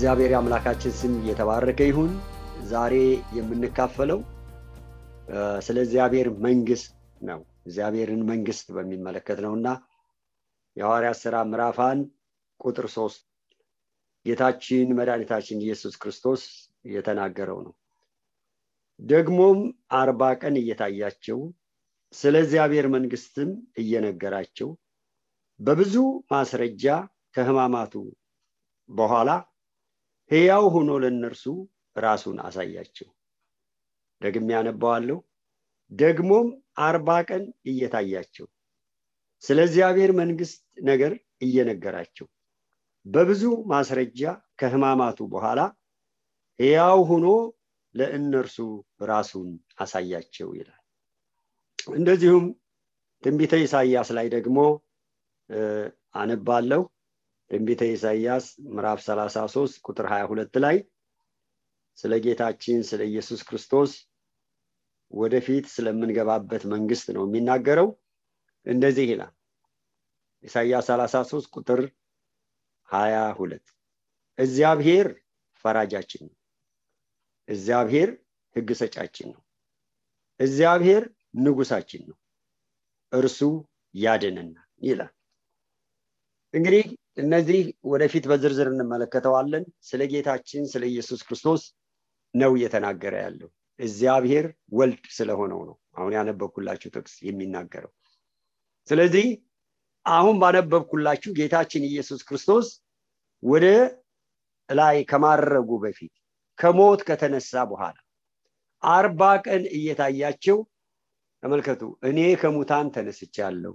የእግዚአብሔር አምላካችን ስም እየተባረከ ይሁን። ዛሬ የምንካፈለው ስለ እግዚአብሔር መንግስት ነው። እግዚአብሔርን መንግስት በሚመለከት ነው እና የሐዋርያት ሥራ ምዕራፍ አንድ ቁጥር ሶስት ጌታችን መድኃኒታችን ኢየሱስ ክርስቶስ የተናገረው ነው። ደግሞም አርባ ቀን እየታያቸው ስለ እግዚአብሔር መንግስትም እየነገራቸው በብዙ ማስረጃ ከሕማማቱ በኋላ ሕያው ሆኖ ለእነርሱ ራሱን አሳያቸው። ደግሜ ያነባዋለሁ። ደግሞም አርባ ቀን እየታያቸው ስለ እግዚአብሔር መንግስት ነገር እየነገራቸው በብዙ ማስረጃ ከሕማማቱ በኋላ ሕያው ሆኖ ለእነርሱ ራሱን አሳያቸው ይላል። እንደዚሁም ትንቢተ ኢሳይያስ ላይ ደግሞ አነባለሁ። ትንቢተ ኢሳይያስ ምዕራፍ 33 ቁጥር 22 ላይ ስለ ጌታችን ስለ ኢየሱስ ክርስቶስ ወደፊት ስለምንገባበት መንግስት ነው የሚናገረው። እንደዚህ ይላል ኢሳይያስ 33 ቁጥር 22 እግዚአብሔር ፈራጃችን ነው፣ እግዚአብሔር ሕግ ሰጫችን ነው፣ እግዚአብሔር ንጉሳችን ነው፣ እርሱ ያድነናል ይላል። እንግዲህ እነዚህ ወደፊት በዝርዝር እንመለከተዋለን። ስለ ጌታችን ስለ ኢየሱስ ክርስቶስ ነው እየተናገረ ያለው። እግዚአብሔር ወልድ ስለሆነው ነው አሁን ያነበብኩላችሁ ጥቅስ የሚናገረው። ስለዚህ አሁን ባነበብኩላችሁ ጌታችን ኢየሱስ ክርስቶስ ወደ ላይ ከማረጉ በፊት ከሞት ከተነሳ በኋላ አርባ ቀን እየታያቸው ተመልከቱ፣ እኔ ከሙታን ተነስቻለሁ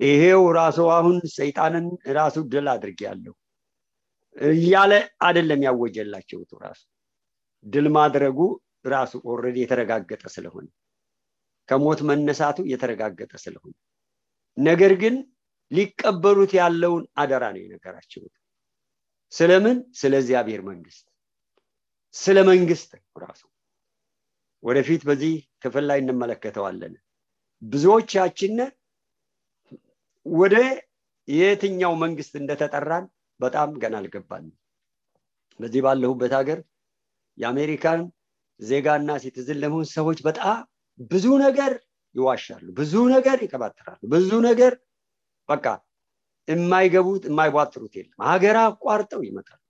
ይሄው ራሱ አሁን ሰይጣንን ራሱ ድል አድርጌያለሁ እያለ አይደለም ያወጀላቸው ራሱ። ድል ማድረጉ ራሱ already የተረጋገጠ ስለሆነ ከሞት መነሳቱ የተረጋገጠ ስለሆነ። ነገር ግን ሊቀበሉት ያለውን አደራ ነው የነገራቸው። ስለምን? ስለ እግዚአብሔር መንግስት ስለ መንግስት ራሱ። ወደፊት በዚህ ክፍል ላይ እንመለከተዋለን። ብዙዎቻችን ወደ የትኛው መንግስት እንደተጠራን በጣም ገና አልገባንም። በዚህ ባለሁበት ሀገር የአሜሪካን ዜጋና ሲቲዝን ለመሆን ሰዎች በጣም ብዙ ነገር ይዋሻሉ፣ ብዙ ነገር ይቀባጥራሉ፣ ብዙ ነገር በቃ የማይገቡት የማይቧጥሩት የለም። ሀገር አቋርጠው ይመጣሉ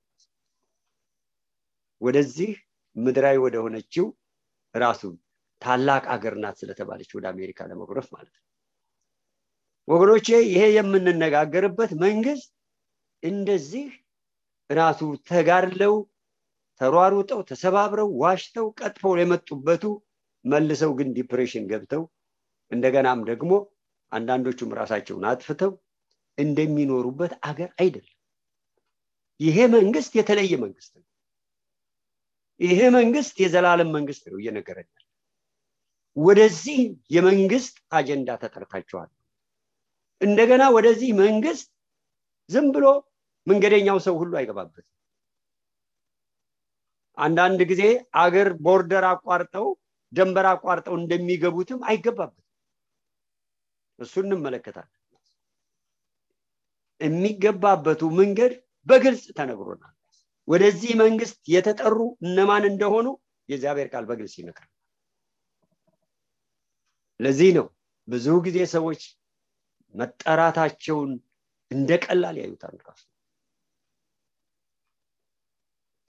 ወደዚህ ምድራዊ ወደሆነችው ራሱ ታላቅ ሀገር ናት ስለተባለች ወደ አሜሪካ ለመጉረፍ ማለት ነው። ወገኖቼ ይሄ የምንነጋገርበት መንግስት እንደዚህ ራሱ ተጋድለው ተሯሩጠው ተሰባብረው ዋሽተው ቀጥፈው የመጡበቱ መልሰው ግን ዲፕሬሽን ገብተው እንደገናም ደግሞ አንዳንዶቹም ራሳቸውን አጥፍተው እንደሚኖሩበት አገር አይደለም። ይሄ መንግስት የተለየ መንግስት ነው። ይሄ መንግስት የዘላለም መንግስት ነው እየነገረኛል። ወደዚህ የመንግስት አጀንዳ ተጠርታችኋል። እንደገና ወደዚህ መንግስት ዝም ብሎ መንገደኛው ሰው ሁሉ አይገባበትም። አንዳንድ ጊዜ አገር ቦርደር አቋርጠው ደንበር አቋርጠው እንደሚገቡትም አይገባበትም። እሱ እንመለከታለን። የሚገባበቱ መንገድ በግልጽ ተነግሮናል። ወደዚህ መንግስት የተጠሩ እነማን እንደሆኑ የእግዚአብሔር ቃል በግልጽ ይነግራል ለዚህ ነው ብዙ ጊዜ ሰዎች መጠራታቸውን እንደ ቀላል ያዩታል ራሱ።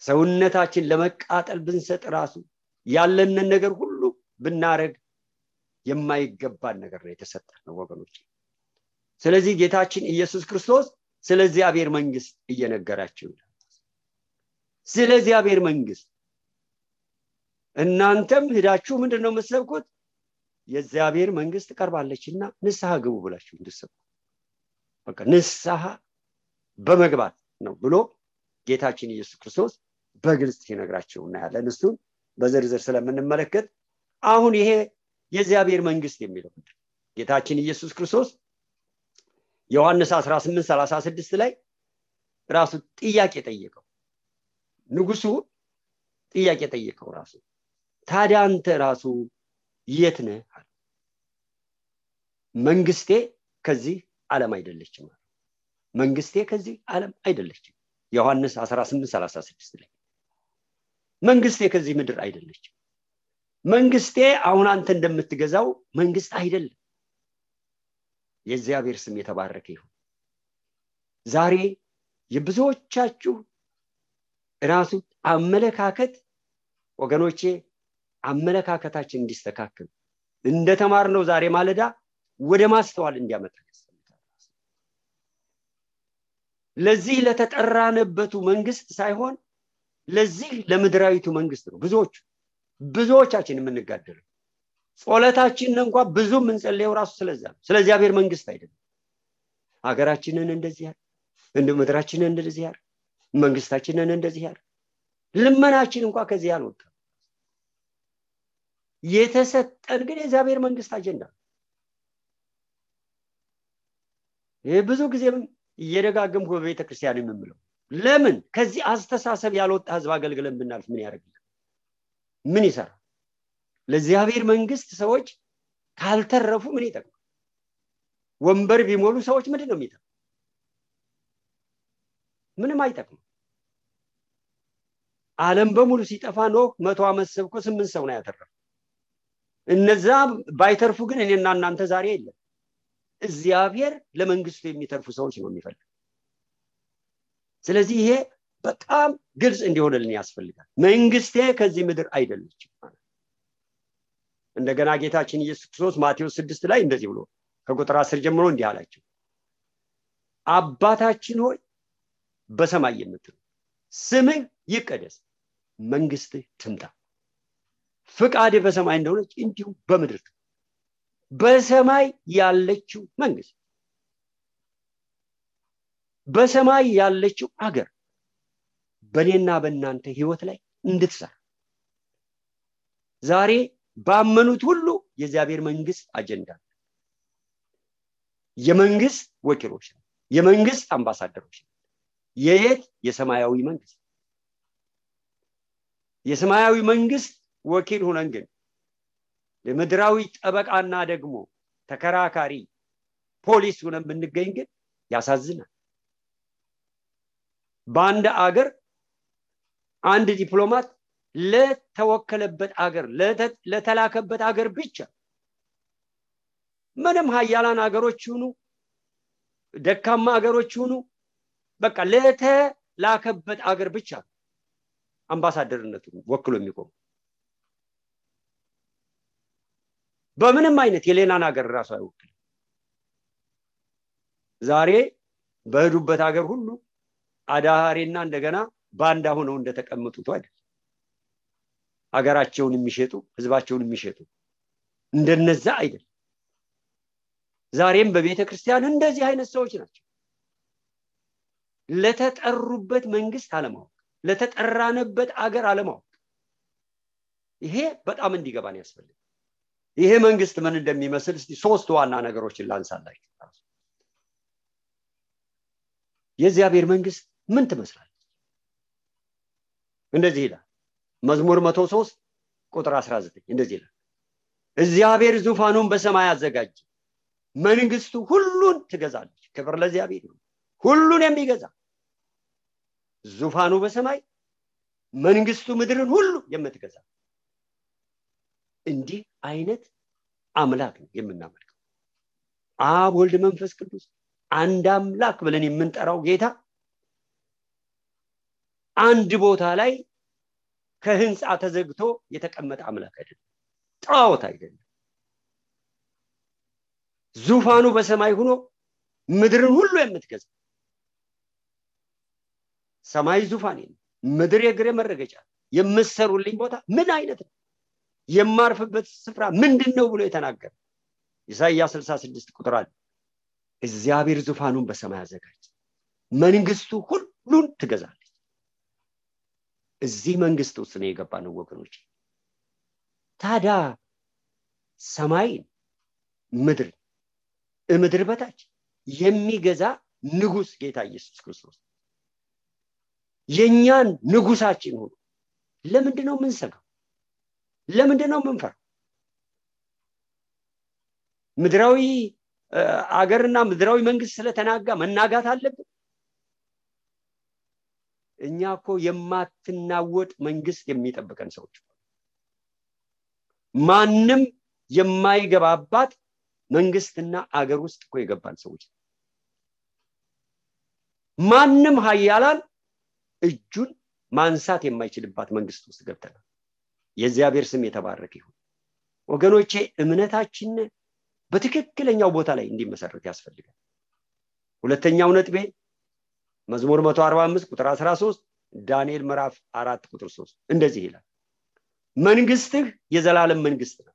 ሰውነታችን ለመቃጠል ብንሰጥ ራሱ ያለንን ነገር ሁሉ ብናረግ የማይገባን ነገር ነው የተሰጠ ነው ወገኖች ስለዚህ ጌታችን ኢየሱስ ክርስቶስ ስለ እግዚአብሔር መንግስት እየነገራቸው ስለ እግዚአብሔር መንግስት እናንተም ሂዳችሁ ምንድን ነው የምትሰብኩት የእግዚአብሔር መንግስት ቀርባለችና ንስሐ ግቡ ብላችሁ እንድሰብኩ በቃ ንስሐ በመግባት ነው ብሎ ጌታችን ኢየሱስ ክርስቶስ በግልጽ ሲነግራቸው እናያለን። እሱን በዝርዝር ስለምንመለከት አሁን ይሄ የእግዚአብሔር መንግስት የሚለው ጌታችን ኢየሱስ ክርስቶስ ዮሐንስ 18 36 ላይ ራሱ ጥያቄ ጠየቀው። ንጉሱ ጥያቄ ጠየቀው ራሱ። ታዲያ አንተ ራሱ የት ነህ? መንግስቴ ከዚህ ዓለም አይደለችም መንግስቴ ከዚህ ዓለም አይደለችም። ዮሐንስ 18 36 ላይ መንግስቴ ከዚህ ምድር አይደለችም። መንግስቴ አሁን አንተ እንደምትገዛው መንግስት አይደለም። የእግዚአብሔር ስም የተባረከ ይሁን። ዛሬ የብዙዎቻችሁ ራሱ አመለካከት ወገኖቼ አመለካከታችን እንዲስተካከል እንደተማርነው ዛሬ ማለዳ ወደ ማስተዋል እንዲያመጣ ለዚህ ለተጠራነበቱ መንግስት ሳይሆን ለዚህ ለምድራዊቱ መንግስት ነው። ብዙዎቹ ብዙዎቻችን የምንጋደለው ጸሎታችንን እንኳ ብዙ የምንጸልየው ራሱ ስለዛ ነው። ስለ እግዚአብሔር መንግስት አይደለም። ሀገራችንን እንደዚህ ያር እንደ ምድራችንን እንደዚህ ያር መንግስታችንን እንደዚህ ያር ልመናችን እንኳ ከዚህ ያልወጣ የተሰጠን ግን የእግዚአብሔር መንግስት አጀንዳ ይህ ብዙ ጊዜም እየደጋገምኩ በቤተ ክርስቲያን የምምለው። ለምን? ከዚህ አስተሳሰብ ያልወጣ ህዝብ አገልግለን ብናልፍ ምን ያደርግልን? ምን ይሰራል ለእግዚአብሔር መንግስት ሰዎች ካልተረፉ ምን ይጠቅማል ወንበር ቢሞሉ ሰዎች ምንድን ነው የሚጠቅም ምንም አይጠቅም አለም በሙሉ ሲጠፋ ኖህ መቶ ዓመት ሰብኮ ስምንት ሰው ነው ያተረፈ እነዛ ባይተርፉ ግን እኔና እናንተ ዛሬ የለም። እግዚአብሔር ለመንግስቱ የሚተርፉ ሰዎች ነው የሚፈልግ። ስለዚህ ይሄ በጣም ግልጽ እንዲሆንልን ያስፈልጋል። መንግስቴ ከዚህ ምድር አይደለችም እንደገና ጌታችን ኢየሱስ ክርስቶስ ማቴዎስ ስድስት ላይ እንደዚህ ብሎ ከቁጥር አስር ጀምሮ እንዲህ አላቸው። አባታችን ሆይ በሰማይ የምትል ስምህ ይቀደስ መንግስትህ ትምጣ ፍቃድ በሰማይ እንደሆነች እንዲሁም በምድር በሰማይ ያለችው መንግስት በሰማይ ያለችው አገር በእኔና በእናንተ ህይወት ላይ እንድትሰራ። ዛሬ ባመኑት ሁሉ የእግዚአብሔር መንግስት አጀንዳ የመንግስት ወኪሎች የመንግስት አምባሳደሮች የየት? የሰማያዊ መንግስት። የሰማያዊ መንግስት ወኪል ሁነን ግን የምድራዊ ጠበቃና ደግሞ ተከራካሪ ፖሊስ ሁነን ብንገኝ ግን ያሳዝናል። በአንድ አገር አንድ ዲፕሎማት ለተወከለበት አገር ለተላከበት አገር ብቻ ምንም ሀያላን አገሮች ይሁኑ ደካማ አገሮች ይሁኑ በቃ ለተላከበት አገር ብቻ አምባሳደርነቱ ወክሎ የሚቆሙ በምንም አይነት የሌላን ሀገር ራሱ አይወክልም። ዛሬ በሄዱበት ሀገር ሁሉ አዳሃሪና እንደገና ባንዳ ሆነው እንደተቀመጡት አይደል? ሀገራቸውን የሚሸጡ ህዝባቸውን የሚሸጡ እንደነዛ አይደል? ዛሬም በቤተ ክርስቲያን እንደዚህ አይነት ሰዎች ናቸው። ለተጠሩበት መንግስት አለማወቅ ለተጠራነበት አገር አለማወቅ። ይሄ በጣም እንዲገባን ያስፈልግ ይሄ መንግስት ምን እንደሚመስል እስቲ ሶስት ዋና ነገሮችን ላንሳላችሁ። የእግዚአብሔር መንግስት ምን ትመስላለች? እንደዚህ ይላል። መዝሙር መቶ ሶስት ቁጥር 19 እንደዚህ ይላል። እግዚአብሔር ዙፋኑን በሰማይ አዘጋጀ መንግስቱ ሁሉን ትገዛለች። ክብር ለእግዚአብሔር ይሁን። ሁሉን የሚገዛ ዙፋኑ በሰማይ መንግስቱ ምድርን ሁሉ የምትገዛ እንዲህ አይነት አምላክ ነው የምናመልከው። አብ ወልድ መንፈስ ቅዱስ አንድ አምላክ ብለን የምንጠራው ጌታ አንድ ቦታ ላይ ከህንፃ ተዘግቶ የተቀመጠ አምላክ አይደለም። ጣዖት አይደለም። ዙፋኑ በሰማይ ሆኖ ምድርን ሁሉ የምትገዛ ሰማይ ዙፋኔ ነው ምድር የእግሬ መረገጫ የምሰሩልኝ ቦታ ምን አይነት ነው የማርፍበት ስፍራ ምንድን ነው ብሎ የተናገረ? ኢሳይያስ 66 ቁጥር አለ። እግዚአብሔር ዙፋኑን በሰማይ አዘጋጅ መንግስቱ ሁሉን ትገዛለች። እዚህ መንግስት ውስጥ ነው የገባ ነው ወገኖች። ታዲያ ሰማይን ምድር ምድር በታች የሚገዛ ንጉስ ጌታ ኢየሱስ ክርስቶስ የእኛን ንጉሳችን ሆኖ ለምንድን የምንሰጋው ለምንድን ነው የምንፈራው? ምድራዊ አገርና ምድራዊ መንግስት ስለተናጋ መናጋት አለብን? እኛ እኮ የማትናወጥ መንግስት የሚጠብቀን ሰዎች ማንም የማይገባባት መንግስትና አገር ውስጥ እኮ የገባን ሰዎች ማንም ሀያላን እጁን ማንሳት የማይችልባት መንግስት ውስጥ ገብተናል የእግዚአብሔር ስም የተባረከ ይሁን። ወገኖቼ እምነታችን በትክክለኛው ቦታ ላይ እንዲመሰረት ያስፈልጋል። ሁለተኛው ነጥቤ መዝሙር 145 ቁጥር 13 ዳንኤል ምዕራፍ አራት ቁጥር 3 እንደዚህ ይላል። መንግስትህ የዘላለም መንግስት ነው።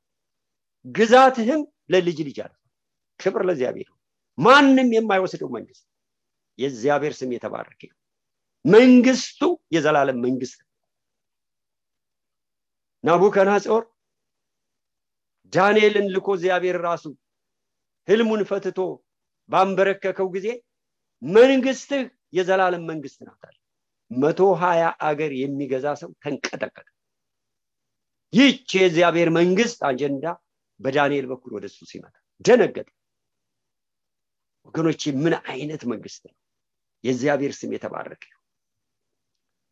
ግዛትህም ለልጅ ልጅ አለ ክብር ለእግዚአብሔር ማንም የማይወስደው መንግስት የእግዚአብሔር ስም የተባረከ መንግስቱ የዘላለም መንግስት ናቡከናጾር ዳንኤልን ልኮ እግዚአብሔር ራሱ ህልሙን ፈትቶ ባንበረከከው ጊዜ መንግስትህ የዘላለም መንግስት ናታል። መቶ ሀያ አገር የሚገዛ ሰው ተንቀጠቀጠ። ይህች የእግዚአብሔር መንግስት አጀንዳ በዳንኤል በኩል ወደሱ ሲመጣ ደነገጠ። ወገኖች ምን አይነት መንግስት ነው? የእግዚአብሔር ስም የተባረከ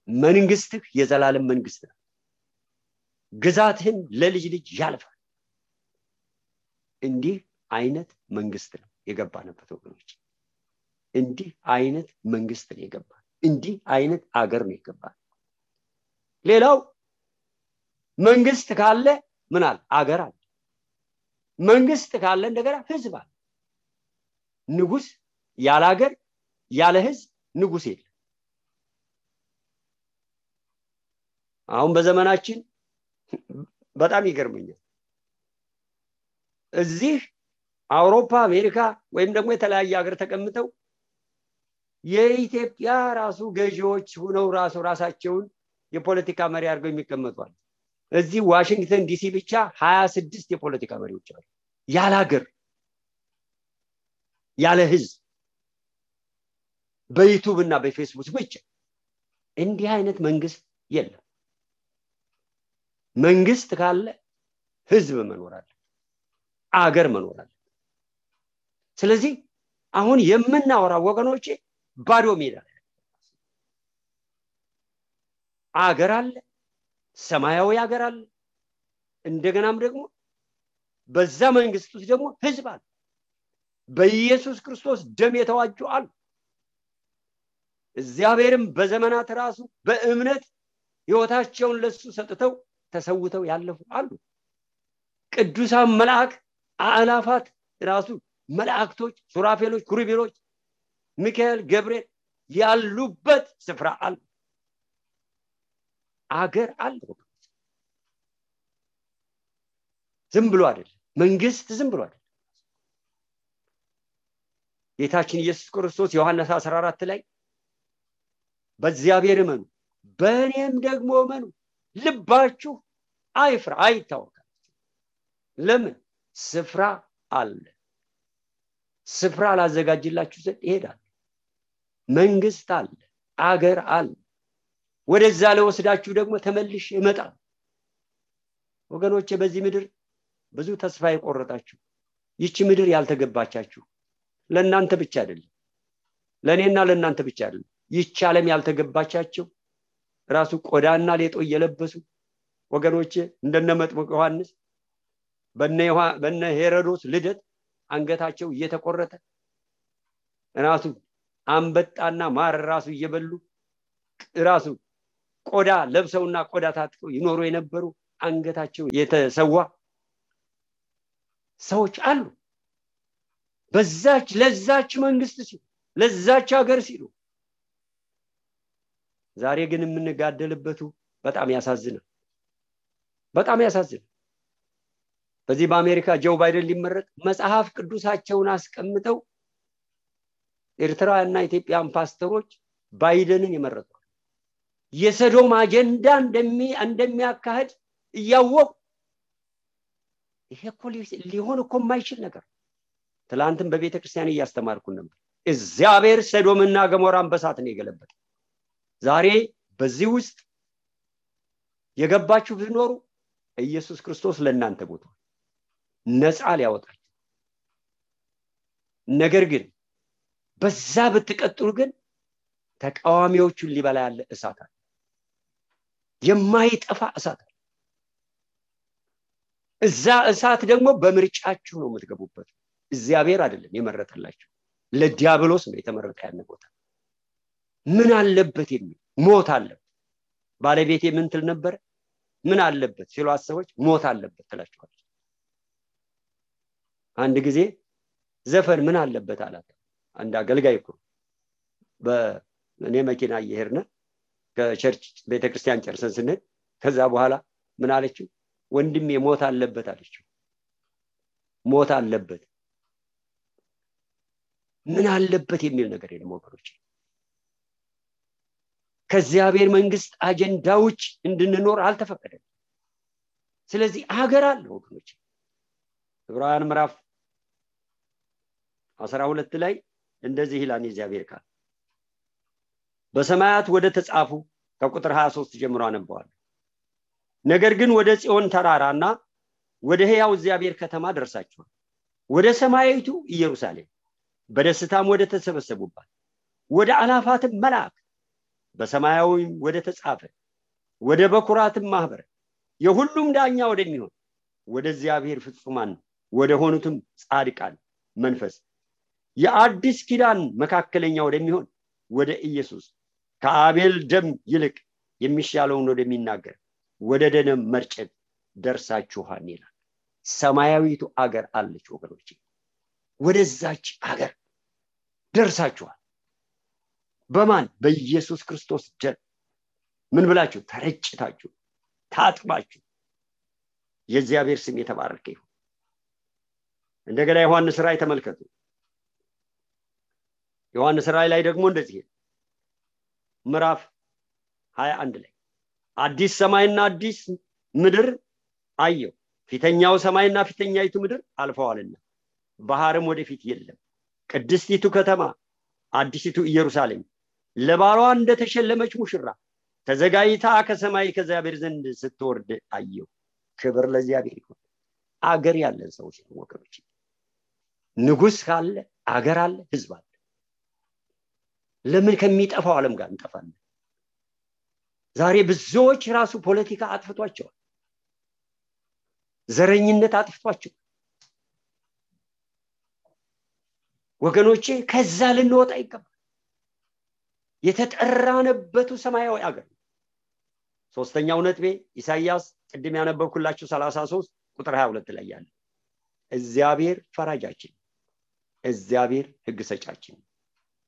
መንግስትህ የዘላለም መንግስት ነው ግዛትህን ለልጅ ልጅ ያልፋል። እንዲህ አይነት መንግስት ነው የገባንበት ወገኖች። እንዲህ አይነት መንግስት ነው የገባ እንዲህ አይነት አገር ነው የገባ ሌላው መንግስት ካለ ምን አለ? አገር አለ። መንግስት ካለ እንደገና ህዝብ አለ። ንጉስ ያለ ሀገር ያለ ህዝብ ንጉስ የለም። አሁን በዘመናችን በጣም ይገርመኛል። እዚህ አውሮፓ አሜሪካ ወይም ደግሞ የተለያየ ሀገር ተቀምጠው የኢትዮጵያ ራሱ ገዢዎች ሁነው ራሱ ራሳቸውን የፖለቲካ መሪ አድርገው የሚቀመጧል እዚህ ዋሽንግተን ዲሲ ብቻ ሀያ ስድስት የፖለቲካ መሪዎች አሉ። ያለ ሀገር ያለ ህዝብ በዩቱብ እና በፌስቡክ ብቻ። እንዲህ አይነት መንግስት የለም መንግስት ካለ ህዝብ መኖር አለ አገር መኖር አለ። ስለዚህ አሁን የምናወራው ወገኖቼ ባዶ ሜዳ አገር አለ ሰማያዊ ሀገር አለ እንደገናም ደግሞ በዛ መንግስት ውስጥ ደግሞ ህዝብ አለ። በኢየሱስ ክርስቶስ ደም የተዋጁ አሉ። እግዚአብሔርም በዘመናት ራሱ በእምነት ህይወታቸውን ለሱ ሰጥተው ተሰውተው ያለፉ አሉ። ቅዱሳን መልአክ አእላፋት ራሱ መላእክቶች ሱራፌሎች ኩሩቤሎች ሚካኤል ገብርኤል ያሉበት ስፍራ አለ። አገር አለ ዝም ብሎ አይደለም። መንግስት ዝም ብሎ አይደለም። ጌታችን ኢየሱስ ክርስቶስ ዮሐንስ 14 ላይ በእግዚአብሔር እመኑ በእኔም ደግሞ እመኑ ልባችሁ አይፍራ አይታወቃል ለምን? ስፍራ አለ። ስፍራ ላዘጋጅላችሁ ዘንድ ይሄዳል። መንግስት አለ አገር አለ። ወደዛ ለወስዳችሁ ደግሞ ተመልሽ ይመጣል ወገኖቼ በዚህ ምድር ብዙ ተስፋ የቆረጣችሁ ይቺ ምድር ያልተገባቻችሁ ለእናንተ ብቻ አይደለም። ለእኔና ለእናንተ ብቻ አይደለም። ይቺ ዓለም ያልተገባቻቸው ራሱ ቆዳና ሌጦ እየለበሱ ወገኖቼ እንደነ መጥምቅ ዮሐንስ በነ ሄሮዶስ ልደት አንገታቸው እየተቆረጠ ራሱ አንበጣና ማር ራሱ እየበሉ ራሱ ቆዳ ለብሰውና ቆዳ ታጥቀው ይኖሩ የነበሩ አንገታቸው የተሰዋ ሰዎች አሉ። በዛች ለዛች መንግስት ሲሉ ለዛች ሀገር ሲሉ ዛሬ ግን የምንጋደልበቱ በጣም ያሳዝናል። በጣም ያሳዝናል። በዚህ በአሜሪካ ጆው ባይደን ሊመረጥ መጽሐፍ ቅዱሳቸውን አስቀምጠው ኤርትራውያንና ኢትዮጵያን ፓስተሮች ባይደንን የመረጡ የሰዶም አጀንዳ እንደሚያካሄድ እያወቁ ይሄ እኮ ሊሆን እኮ የማይችል ነገር። ትላንትም በቤተ ክርስቲያን እያስተማርኩን ነበር። እግዚአብሔር ሰዶምና ገሞራን በሳት ነው የገለበጠ ዛሬ በዚህ ውስጥ የገባችሁ ብትኖሩ ኢየሱስ ክርስቶስ ለእናንተ ሞቷል። ነፃ ሊያወጣችሁ። ነገር ግን በዛ ብትቀጥሉ ግን ተቃዋሚዎቹን ሊበላ ያለ እሳት አለ። የማይጠፋ እሳት አለ። እዛ እሳት ደግሞ በምርጫችሁ ነው የምትገቡበት። እግዚአብሔር አይደለም የመረጠላችሁ። ለዲያብሎስ ነው የተመረጠ ያን ቦታ ምን አለበት የሚል ሞት አለበት። ባለቤቴ ምን ትል ነበረ ምን አለበት ሲሏት ሰዎች ሞት አለበት ትላቸዋለች። አንድ ጊዜ ዘፈን ምን አለበት አላት። አንድ አገልጋይ እኮ በእኔ መኪና እየሄድነ ከቸርች ቤተክርስቲያን ጨርሰን ስንሄድ ከዛ በኋላ ምን አለችው? ወንድሜ ሞት አለበት አለችው። ሞት አለበት። ምን አለበት የሚል ነገር የለም ወገኖች ከእግዚአብሔር መንግስት አጀንዳ ውጭ እንድንኖር አልተፈቀደም። ስለዚህ ሀገር አለ ወገኖች። ዕብራውያን ምዕራፍ አስራ ሁለት ላይ እንደዚህ ይላል የእግዚአብሔር ቃል። በሰማያት ወደ ተጻፉ ከቁጥር 23 ጀምሮ አነበዋል ነገር ግን ወደ ጽዮን ተራራና ወደ ህያው እግዚአብሔር ከተማ ደርሳችኋል። ወደ ሰማያዊቱ ኢየሩሳሌም በደስታም ወደ ተሰበሰቡባት ወደ አላፋትም መልአክ በሰማያዊም ወደ ተጻፈ ወደ በኩራትም ማህበር የሁሉም ዳኛ ወደሚሆን ወደ እግዚአብሔር ፍጹማን ወደ ሆኑትም ጻድቃን መንፈስ የአዲስ ኪዳን መካከለኛ ወደሚሆን ወደ ኢየሱስ ከአቤል ደም ይልቅ የሚሻለውን ወደሚናገር ወደ ደነም መርጨት ደርሳችኋል ይላል። ሰማያዊቱ አገር አለች ወገኖች ወደዛች አገር ደርሳችኋል በማን? በኢየሱስ ክርስቶስ ደም። ምን ብላችሁ? ተረጭታችሁ ታጥባችሁ የእግዚአብሔር ስም የተባረከ ይሁን። እንደገና ዮሐንስ ራይ ተመልከቱ። ዮሐንስ ራይ ላይ ደግሞ እንደዚህ ምዕራፍ ሀያ አንድ ላይ አዲስ ሰማይና አዲስ ምድር አየው ፊተኛው ሰማይና ፊተኛይቱ ምድር አልፈዋልና ባህርም ወደፊት የለም። ቅድስቲቱ ከተማ አዲሲቱ ኢየሩሳሌም ለባሏ እንደተሸለመች ሙሽራ ተዘጋጅታ ከሰማይ ከእግዚአብሔር ዘንድ ስትወርድ አየው ክብር ለእግዚአብሔር ይሁን። አገር ያለን ሰዎች ነው ወገኖች ንጉስ ካለ አገር አለ ህዝብ አለ። ለምን ከሚጠፋው ዓለም ጋር እንጠፋለን? ዛሬ ብዙዎች ራሱ ፖለቲካ አጥፍቷቸዋል። ዘረኝነት አጥፍቷቸው ወገኖቼ ከዛ ልንወጣ ይገባል የተጠራነበቱ ሰማያዊ አገር። ሶስተኛው ነጥቤ ኢሳያስ ቅድም ያነበብኩላችሁ 33 ቁጥር 22 ላይ ያለ እግዚአብሔር ፈራጃችን እግዚአብሔር ህግ ሰጫችን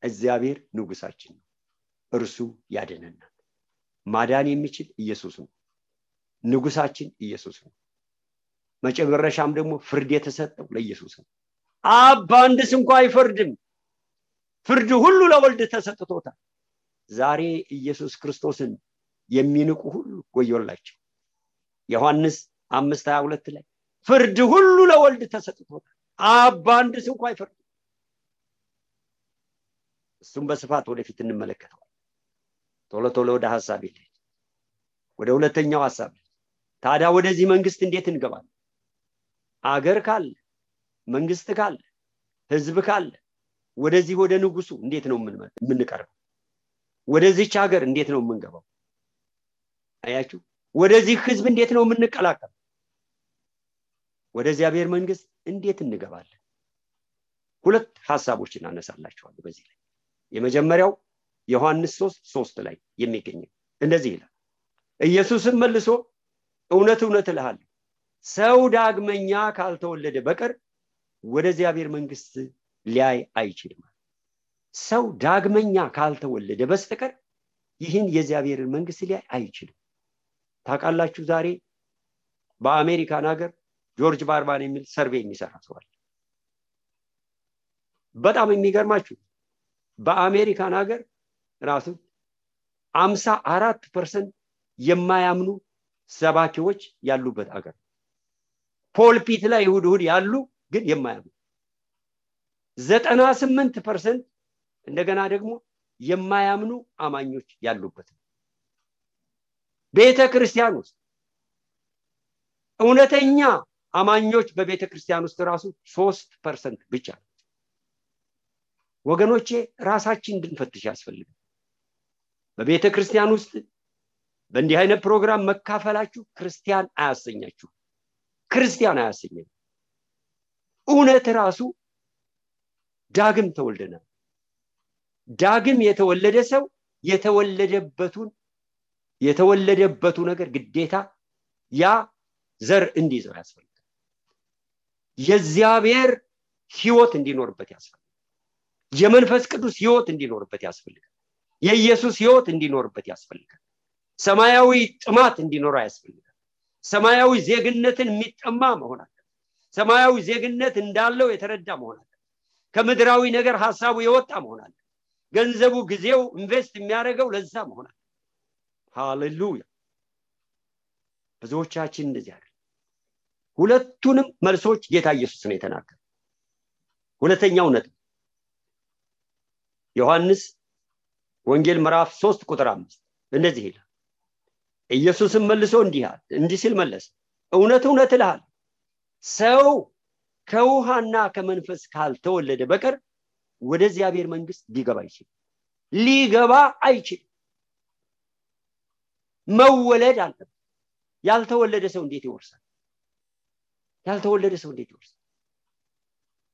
እግዚአብሔር ንጉሳችን ነው እርሱ ያድነናል። ማዳን የሚችል ኢየሱስ ነው ንጉሳችን ኢየሱስ ነው። መጨረሻም ደግሞ ፍርድ የተሰጠው ለኢየሱስ ነው። አብ በአንድስ እንኳ አይፈርድም። ፍርድ ሁሉ ለወልድ ተሰጥቶታል ዛሬ ኢየሱስ ክርስቶስን የሚንቁ ሁሉ ወዮላቸው። ዮሐንስ አምስት ሀያ ሁለት ላይ ፍርድ ሁሉ ለወልድ ተሰጥቶታል። አብ በአንድስ እንኳ አይፈርድም። እሱም በስፋት ወደፊት እንመለከተዋል ቶሎ ቶሎ ወደ ሀሳብ ይልሄድ ወደ ሁለተኛው ሀሳብ ታዲያ ወደዚህ መንግስት እንዴት እንገባለን? አገር ካለ መንግስት ካለ ህዝብ ካለ ወደዚህ ወደ ንጉሱ እንዴት ነው የምንቀርበው ወደዚች ሀገር እንዴት ነው የምንገባው? አያችሁ? ወደዚህ ህዝብ እንዴት ነው የምንቀላቀል ወደ እግዚአብሔር መንግስት እንዴት እንገባለን? ሁለት ሀሳቦችን አነሳላችኋለሁ በዚህ ላይ። የመጀመሪያው ዮሐንስ ሶስት ሶስት ላይ የሚገኘው እንደዚህ ይላል። ኢየሱስም መልሶ እውነት እውነት እልሃለሁ ሰው ዳግመኛ ካልተወለደ በቀር ወደ እግዚአብሔር መንግስት ሊያይ አይችልም ሰው ዳግመኛ ካልተወለደ በስተቀር ይህን የእግዚአብሔርን መንግስት ሊያይ አይችልም። ታውቃላችሁ ዛሬ በአሜሪካን ሀገር ጆርጅ ባርና የሚል survey የሚሰራ ሰው አል በጣም የሚገርማችሁ በአሜሪካን ሀገር ራሱ አምሳ አራት percent የማያምኑ ሰባኪዎች ያሉበት ሀገር pulpit ላይ እሁድ እሁድ ያሉ ግን የማያምኑ ዘጠና ስምንት percent እንደገና ደግሞ የማያምኑ አማኞች ያሉበት ቤተ ክርስቲያን ውስጥ እውነተኛ አማኞች በቤተ ክርስቲያን ውስጥ ራሱ ሶስት percent ብቻ ወገኖቼ ራሳችን እንድንፈትሽ ያስፈልጋል። በቤተ ክርስቲያን ውስጥ በእንዲህ አይነት ፕሮግራም መካፈላችሁ ክርስቲያን አያሰኛችሁ ክርስቲያን አያሰኘም እውነት ራሱ ዳግም ተወልደናል ዳግም የተወለደ ሰው የተወለደበቱን የተወለደበቱ ነገር ግዴታ ያ ዘር እንዲይዘው ያስፈልጋል የእግዚአብሔር ህይወት እንዲኖርበት ያስፈልጋል የመንፈስ ቅዱስ ህይወት እንዲኖርበት ያስፈልጋል የኢየሱስ ህይወት እንዲኖርበት ያስፈልጋል ሰማያዊ ጥማት እንዲኖረው ያስፈልጋል ሰማያዊ ዜግነትን የሚጠማ መሆን አለ ሰማያዊ ዜግነት እንዳለው የተረዳ መሆን አለ ከምድራዊ ነገር ሀሳቡ የወጣ መሆን አለ ገንዘቡ ጊዜው ኢንቨስት የሚያደርገው ለዛ አለ ሃሌሉያ። ብዙዎቻችን እንደዚህ አይደል? ሁለቱንም መልሶች ጌታ ኢየሱስ ነው የተናገረ ሁለተኛው ነጥብ ዮሐንስ ወንጌል ምዕራፍ ሶስት ቁጥር አምስት እንደዚህ ይላል። ኢየሱስም መልሶ እንዲህ እንዲህ ሲል መለሰ እውነት እውነት እልሃል ሰው ከውሃና ከመንፈስ ካልተወለደ በቀር ወደ እግዚአብሔር መንግስት ሊገባ አይችልም። ሊገባ አይችልም። መወለድ አለበት። ያልተወለደ ሰው እንዴት ይወርሳል? ያልተወለደ ሰው እንዴት ይወርሳል?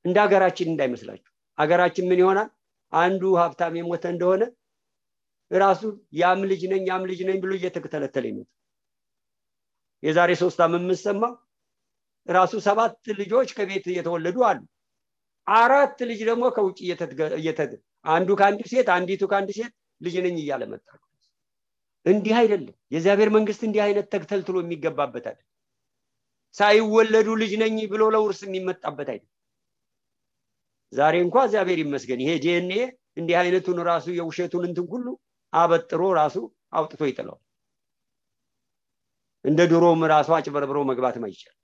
እንደ ሀገራችን እንዳይመስላችሁ። ሀገራችን ምን ይሆናል? አንዱ ሀብታም የሞተ እንደሆነ ራሱ ያም ልጅ ነኝ ያም ልጅ ነኝ ብሎ እየተከተለተለ ይሞት የዛሬ ሶስት ዓመት የምሰማው ራሱ ሰባት ልጆች ከቤት እየተወለዱ አሉ አራት ልጅ ደግሞ ከውጭ አንዱ ከአንድ ሴት አንዲቱ ከአንድ ሴት ልጅ ነኝ እያለ መጣ። እንዲህ አይደለም። የእግዚአብሔር መንግስት እንዲህ አይነት ተግተልትሎ የሚገባበት አይደለም። ሳይወለዱ ልጅ ነኝ ብሎ ለውርስ የሚመጣበት አይደለም። ዛሬ እንኳ እግዚአብሔር ይመስገን ይሄ ዲኤንኤ እንዲህ አይነቱን ራሱ የውሸቱን እንትን ሁሉ አበጥሮ ራሱ አውጥቶ ይጥለዋል። እንደ ድሮም ራሱ አጭበርብሮ መግባትም አይቻል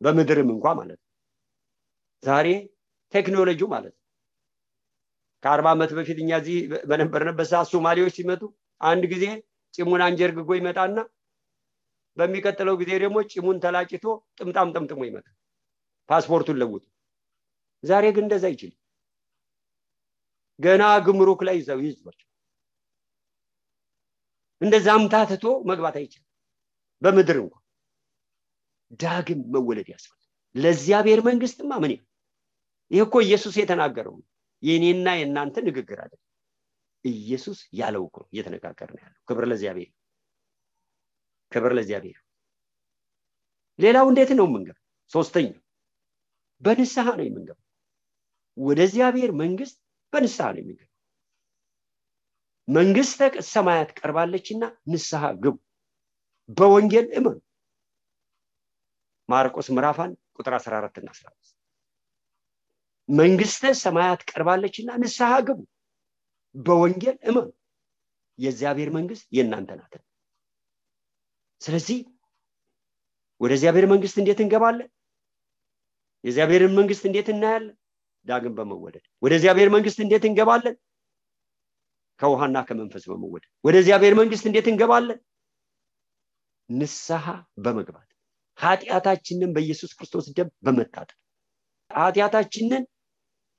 በምድርም እንኳ ማለት ነው። ዛሬ ቴክኖሎጂው ማለት ነው። ከአርባ ዓመት በፊት እኛ እዚህ በነበርንበት ሰዓት ሶማሌዎች ሲመጡ አንድ ጊዜ ጭሙን አንጀርግጎ ይመጣና በሚቀጥለው ጊዜ ደግሞ ጭሙን ተላጭቶ ጥምጣም ጠምጥሞ ይመጣል። ፓስፖርቱን ለውጡ። ዛሬ ግን እንደዛ አይችልም። ገና ግምሩክ ላይ ይዘው ይዟቸው እንደዛ አምታትቶ መግባት አይችልም። በምድር እንኳ ዳግም መወለድ ያስፈልግ ለእግዚአብሔር መንግስትማ ምን ይህ እኮ ኢየሱስ የተናገረው የእኔና የእናንተ ንግግር አለ ኢየሱስ ያለው እኮ እየተነጋገር ነው ያለው። ክብር ለእግዚአብሔር። ክብር ለእግዚአብሔር። ሌላው እንዴት ነው የምንገባ ሶስተኛው በንስሐ ነው የምንገባ ወደ እግዚአብሔር መንግስት በንስሐ ነው የሚገባ መንግስተ ሰማያት ቀርባለችና ንስሐ ግቡ። በወንጌል እመኑ። ማርቆስ ምዕራፋን ቁጥር 14 እና 15 መንግስተ ሰማያት ቀርባለችና ንስሐ ግቡ። በወንጌል እመኑ የእግዚአብሔር መንግስት የእናንተ ናት። ስለዚህ ወደ እግዚአብሔር መንግስት እንዴት እንገባለን? የእግዚአብሔርን መንግስት እንዴት እናያለን? ዳግም በመወለድ። ወደ እግዚአብሔር መንግስት እንዴት እንገባለን? ከውሃና ከመንፈስ በመወደድ ወደ እግዚአብሔር መንግስት እንዴት እንገባለን? ንስሐ በመግባት። ኃጢአታችንን በኢየሱስ ክርስቶስ ደም በመታጠብ። ኃጢአታችንን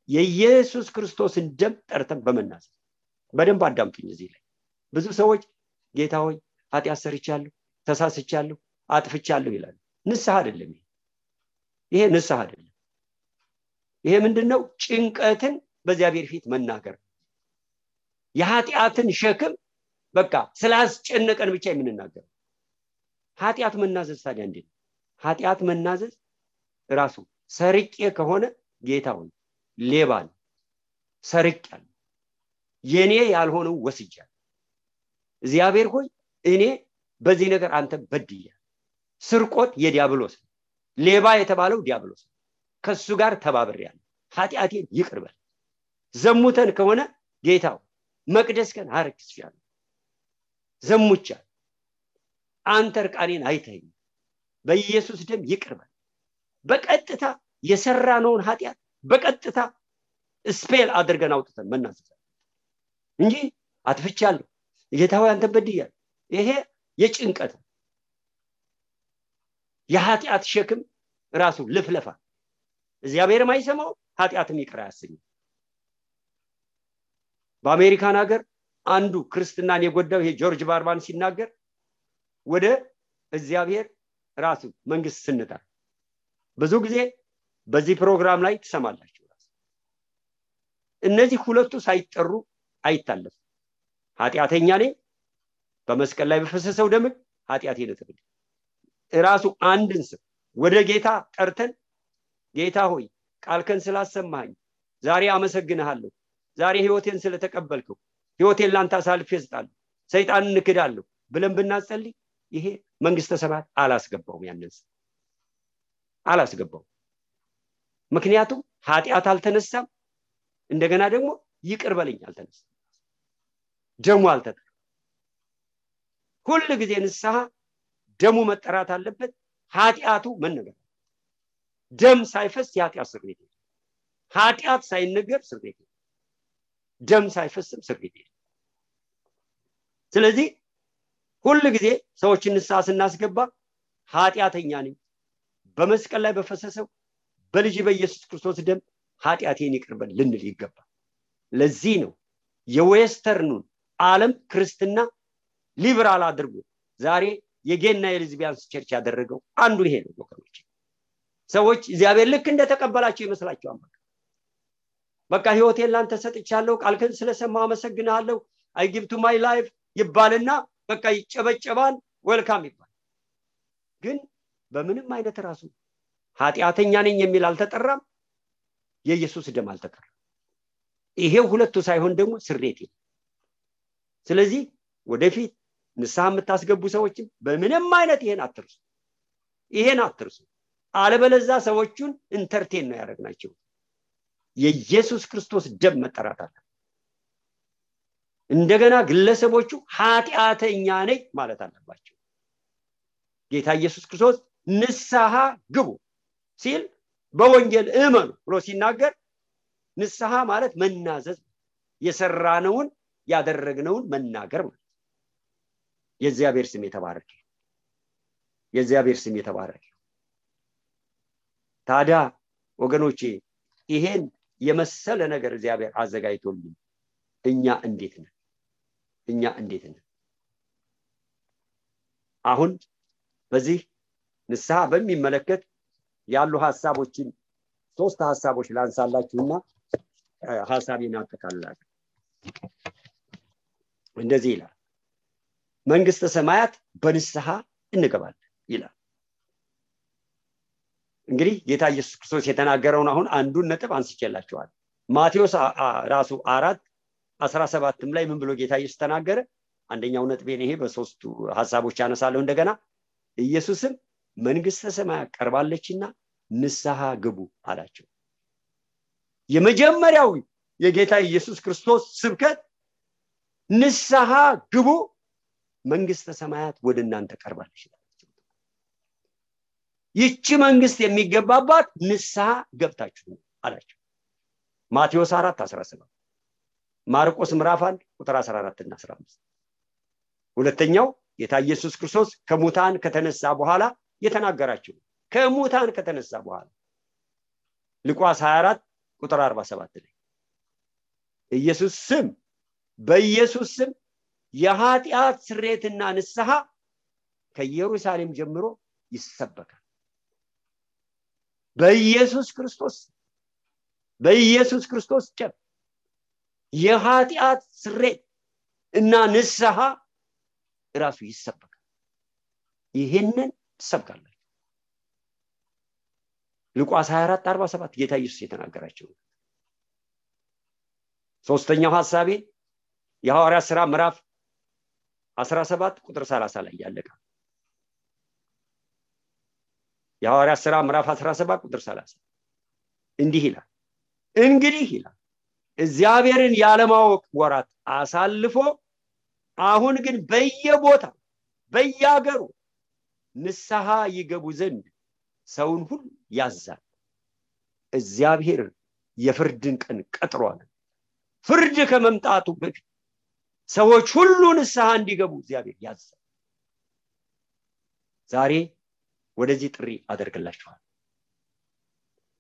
የኢየሱስ ክርስቶስን ደም ጠርተን በመናዘዝ በደንብ አዳምጡኝ እዚህ ላይ። ብዙ ሰዎች ጌታ ሆይ ኃጢአት ሰርቻለሁ ተሳስቻለሁ አጥፍቻለሁ ይላሉ። ንስሐ አይደለም ይሄ። ይሄ ንስሐ አይደለም። ይሄ ምንድን ነው ጭንቀትን በእግዚአብሔር ፊት መናገር የኃጢአትን ሸክም በቃ ስላስጨነቀን ብቻ የምንናገር ኃጢአት መናዘዝ ታዲያ እንዴ ኃጢአት መናዘዝ ራሱ ሰርቄ ከሆነ ጌታ ሆይ ሌባ ሰርቅ ያለ የኔ ያልሆነው ወስጃል እግዚአብሔር ሆይ እኔ በዚህ ነገር አንተ በድያል ስርቆት የዲያብሎስ ሌባ የተባለው ዲያብሎስ ከሱ ጋር ተባብር ያለ ኃጢአቴን ይቅርበል ዘሙተን ከሆነ ጌታው መቅደስ ከን አረክስሻለሁ። ዘሙቻል አንተ እርቃኔን አይተኝ በኢየሱስ ደም ይቅርበል በቀጥታ የሰራነውን ኃጢአት በቀጥታ spell አድርገን አውጥተን መናዘዝ እንጂ አጥፍቻለሁ ጌታዬ አንተን በድያለሁ ይሄ የጭንቀት የኃጢአት ሸክም ራሱ ልፍለፋ። እግዚአብሔርም አይሰማው ኃጢአትም ይቅር አያሰኝም። በአሜሪካን ሀገር አንዱ ክርስትናን የጎዳው ይሄ ጆርጅ ባርባን ሲናገር ወደ እግዚአብሔር ራሱ መንግስት ስንጣ ብዙ ጊዜ በዚህ ፕሮግራም ላይ ትሰማላችሁ። እነዚህ ሁለቱ ሳይጠሩ አይታለፉ ኃጢአተኛ ነኝ በመስቀል ላይ በፈሰሰው ደም ኃጢአት ይነጥብል ራሱ አንድን ስም ወደ ጌታ ጠርተን ጌታ ሆይ ቃልከን ስላሰማኝ ዛሬ አመሰግንሃለሁ ዛሬ ህይወቴን ስለተቀበልከው ህይወቴን ላንተ አሳልፌ እሰጣለሁ ሰይጣንን እንክዳለሁ ብለን ብናጸልይ ይሄ መንግስተ ሰማያት አላስገባውም። ያንን አላስገባውም ምክንያቱም ኃጢአት አልተነሳም። እንደገና ደግሞ ይቅር በለኝ አልተነሳም። ደሙ አልተጠራ ሁል ጊዜ ንስሐ ደሙ መጠራት አለበት። ኃጢአቱ መነገር ደም ሳይፈስ የኃጢአት እስር ቤት ኃጢአት ሳይነገር እስር ቤት ደም ሳይፈስም እስር ቤት ስለዚህ ሁል ጊዜ ሰዎችን ንስሐ ስናስገባ ኃጢአተኛ ነኝ በመስቀል ላይ በፈሰሰው በልጅህ በኢየሱስ ክርስቶስ ደም ኃጢአቴን ይቅር በል ልንል ይገባል። ለዚህ ነው የ western ኡን ዓለም ክርስትና ሊብራል አድርጎ ዛሬ የ gay ና የ lesbians church ያደረገው አንዱ ይሄ ነው። ወገኖች ሰዎች እግዚአብሔር ልክ እንደተቀበላቸው ይመስላቸዋል በቃ ህይወቴን ላንተ ሰጥቻለሁ ቃልክን ስለሰማ አመሰግናለሁ I give to you my life ይባልና በቃ ይጨበጨባል welcome ይባል። ግን በምንም አይነት ራሱ ኃጢአተኛ ነኝ የሚል አልተጠራም። የኢየሱስ ደም አልተጠራም። ይሄ ሁለቱ ሳይሆን ደግሞ ስርየት ስለዚህ ወደፊት ንስሐ የምታስገቡ ሰዎችም በምንም አይነት ይሄን አትርሱ ይሄን አትርሱ። አለበለዛ ሰዎቹን ኢንተርቴን ነው ያደረግናቸው። የኢየሱስ ክርስቶስ ደም መጠራት አለ። እንደገና ግለሰቦቹ ኃጢአተኛ ነኝ ማለት አለባቸው። ጌታ ኢየሱስ ክርስቶስ ንስሐ ግቡ ሲል በወንጌል እመኑ ብሎ ሲናገር ንስሐ ማለት መናዘዝ የሰራነውን ያደረግነውን መናገር ማለት የእግዚአብሔር ስም የተባረከ የእግዚአብሔር ስም የተባረከ ታዲያ ወገኖቼ ይሄን የመሰለ ነገር እግዚአብሔር አዘጋጅቶልን እኛ እንዴት ነን? እኛ እንዴት ነን? አሁን በዚህ ንስሐ በሚመለከት ያሉ ሀሳቦችን ሶስት ሀሳቦች ላንሳላችሁና ሀሳቤን አጠቃልላለሁ። እንደዚህ ይላል። መንግስተ ሰማያት በንስሐ እንገባለን ይላል። እንግዲህ ጌታ ኢየሱስ ክርስቶስ የተናገረውን አሁን አንዱን ነጥብ አንስቼላችኋል ማቴዎስ ራሱ አራት አስራ ሰባትም ላይ ምን ብሎ ጌታ ኢየሱስ ተናገረ? አንደኛው ነጥቤን ይሄ በሶስቱ ሀሳቦች ያነሳለሁ እንደገና። ኢየሱስም መንግስተ ሰማያት ቀርባለችና ንስሐ ግቡ አላቸው። የመጀመሪያው የጌታ ኢየሱስ ክርስቶስ ስብከት ንስሐ ግቡ መንግስተ ሰማያት ወደ እናንተ ቀርባለች ይቺ መንግስት የሚገባባት ንስሐ ገብታችሁ አላቸው። ማቴዎስ አራት አስራ ሰባት ማርቆስ ምዕራፍ 1 ቁጥር 14 እና 15 ሁለተኛው ጌታ ኢየሱስ ክርስቶስ ከሙታን ከተነሳ በኋላ የተናገራቸው ከሙታን ከተነሳ በኋላ። ሉቃስ 24 ቁጥር 47 ላይ ኢየሱስ ስም በኢየሱስ ስም የኃጢአት ስሬትና ንስሐ ከኢየሩሳሌም ጀምሮ ይሰበካል። በኢየሱስ ክርስቶስ በኢየሱስ ክርስቶስ ጨም የኃጢአት ስሬት እና ንስሐ ራሱ ይሰበካል። ይህንን ትሰብካላችሁ ሉቃስ 24 47 ጌታ ኢየሱስ የተናገራቸው ሶስተኛው ሀሳቤ የሐዋርያ ስራ ምዕራፍ 17 ቁጥር 30 ላይ ያለቃ የሐዋርያ ስራ ምዕራፍ 17 ቁጥር 30 እንዲህ ይላል። እንግዲህ ይላል እግዚአብሔርን ያለማወቅ ወራት አሳልፎ አሁን ግን በየቦታ በየአገሩ ንስሐ ይገቡ ዘንድ ሰውን ሁሉ ያዛል። እግዚአብሔር የፍርድን ቀን ቀጥሯል። ፍርድ ከመምጣቱ በፊት ሰዎች ሁሉ ንስሐ እንዲገቡ እግዚአብሔር ያዛል። ዛሬ ወደዚህ ጥሪ አደርግላችኋል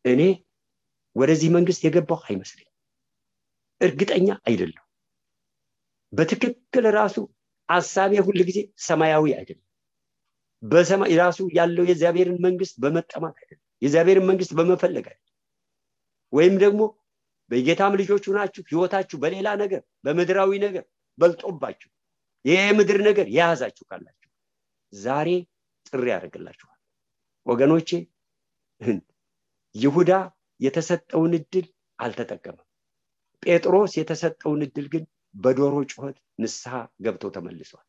እኔ ወደዚህ መንግስት የገባው አይመስለኝ እርግጠኛ አይደለም በትክክል ራሱ አሳቤ ሁል ጊዜ ሰማያዊ አይደለም በሰማይ ራሱ ያለው የእግዚአብሔርን መንግስት በመጠማት አይደለም የእግዚአብሔርን መንግስት በመፈለግ አይደለም። ወይም ደግሞ በጌታም ልጆቹ ናችሁ ህይወታችሁ በሌላ ነገር በምድራዊ ነገር በልጦባችሁ ይህ የምድር ነገር የያዛችሁ ካላችሁ ዛሬ ጥሪ ያደርግላችኋል ወገኖቼ ይሁዳ የተሰጠውን እድል አልተጠቀመም። ጴጥሮስ የተሰጠውን እድል ግን በዶሮ ጩኸት ንስሐ ገብቶ ተመልሷል።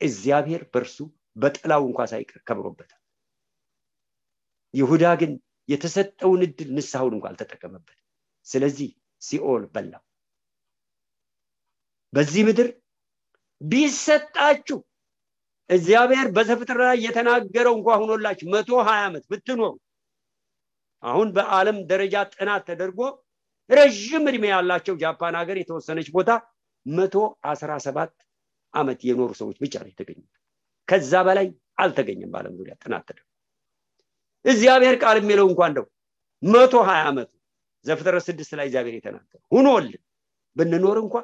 እግዚአብሔር በእርሱ በጥላው እንኳ ሳይቀር ከብሮበታል። ይሁዳ ግን የተሰጠውን እድል ንስሐውን እንኳ አልተጠቀመበት ስለዚህ ሲኦል በላው። በዚህ ምድር ቢሰጣችሁ እግዚአብሔር በዘፍጥረት ላይ የተናገረው እንኳ ሆኖላችሁ መቶ ሀያ ዓመት ብትኖሩ አሁን በአለም ደረጃ ጥናት ተደርጎ ረዥም እድሜ ያላቸው ጃፓን ሀገር የተወሰነች ቦታ መቶ አስራ ሰባት ዓመት የኖሩ ሰዎች ብቻ ነው የተገኙት ከዛ በላይ አልተገኘም በአለም ዙሪያ ጥናት ተደርጎ እግዚአብሔር ቃል የሚለው እንኳ እንደው መቶ ሀያ ዓመቱ ዘፍጥረት ስድስት ላይ እግዚአብሔር የተናገረ ሁኖልን ብንኖር እንኳ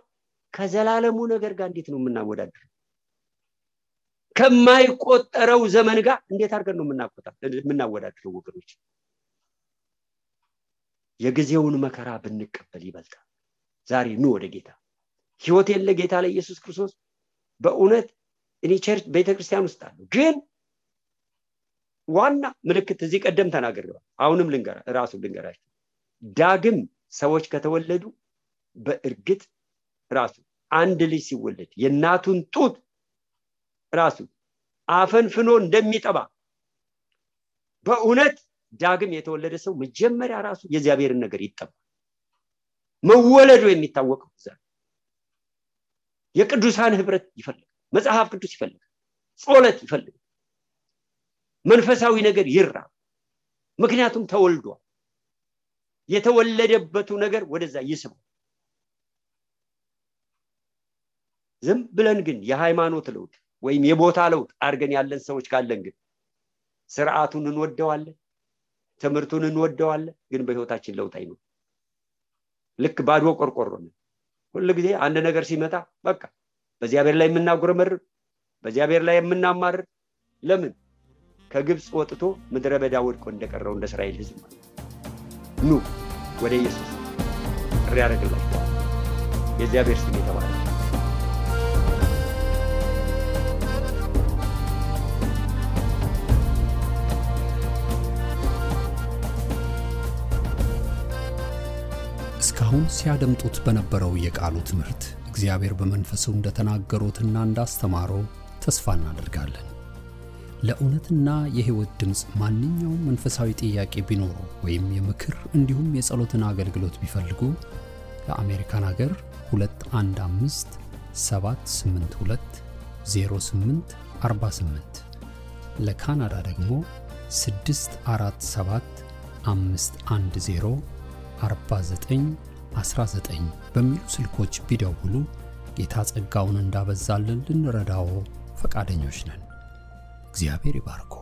ከዘላለሙ ነገር ጋር እንዴት ነው የምናወዳድረው? ከማይቆጠረው ዘመን ጋር እንዴት አድርገን ነው የምናወዳድረው ወገኖች? የጊዜውን መከራ ብንቀበል ይበልጣል። ዛሬ ኑ ወደ ጌታ። ህይወት የለ ጌታ ላይ ኢየሱስ ክርስቶስ። በእውነት እኔ ቸርች ቤተክርስቲያን ውስጥ አለሁ ግን ዋና ምልክት እዚህ ቀደም ተናግረዋል አሁንም ራሱ ልንገራቸው ዳግም ሰዎች ከተወለዱ በእርግጥ ራሱ አንድ ልጅ ሲወለድ የእናቱን ጡት ራሱ አፈንፍኖ እንደሚጠባ በእውነት ዳግም የተወለደ ሰው መጀመሪያ ራሱ የእግዚአብሔርን ነገር ይጠባል። መወለዱ የሚታወቀው እዛ የቅዱሳን ህብረት ይፈልጋል መጽሐፍ ቅዱስ ይፈልጋል ጾለት ይፈልጋል መንፈሳዊ ነገር ይራ ምክንያቱም ተወልዷል። የተወለደበቱ ነገር ወደዛ ይስባል ዝም ብለን ግን የሃይማኖት ለውጥ ወይም የቦታ ለውጥ አድርገን ያለን ሰዎች ካለን ግን ስርዓቱን እንወደዋለን ትምህርቱን እንወደዋለን ግን በህይወታችን ለውጥ አይኖር ልክ ባዶ ቆርቆሮ ሁሉ ጊዜ አንድ ነገር ሲመጣ በቃ በእግዚአብሔር ላይ የምናጉረመርር በእግዚአብሔር ላይ የምናማርር ለምን? ከግብፅ ወጥቶ ምድረ በዳ ወድቆ እንደቀረው እንደ እስራኤል ህዝብ ኑ ወደ ኢየሱስ ጥሪ ያደርግላችኋል የእግዚአብሔር ስም የተባለ እስካሁን ሲያደምጡት በነበረው የቃሉ ትምህርት እግዚአብሔር በመንፈሱ እንደተናገሩትና እንዳስተማረው ተስፋ እናደርጋለን። ለእውነትና የሕይወት ድምፅ ማንኛውም መንፈሳዊ ጥያቄ ቢኖሩ ወይም የምክር እንዲሁም የጸሎትን አገልግሎት ቢፈልጉ ለአሜሪካን ሀገር 215 782 08 48 ለካናዳ ደግሞ 647 510 49 19 በሚሉ ስልኮች ቢደውሉ ጌታ ጸጋውን እንዳበዛልን ልንረዳዎ ፈቃደኞች ነን። እግዚአብሔር ይባርኮ።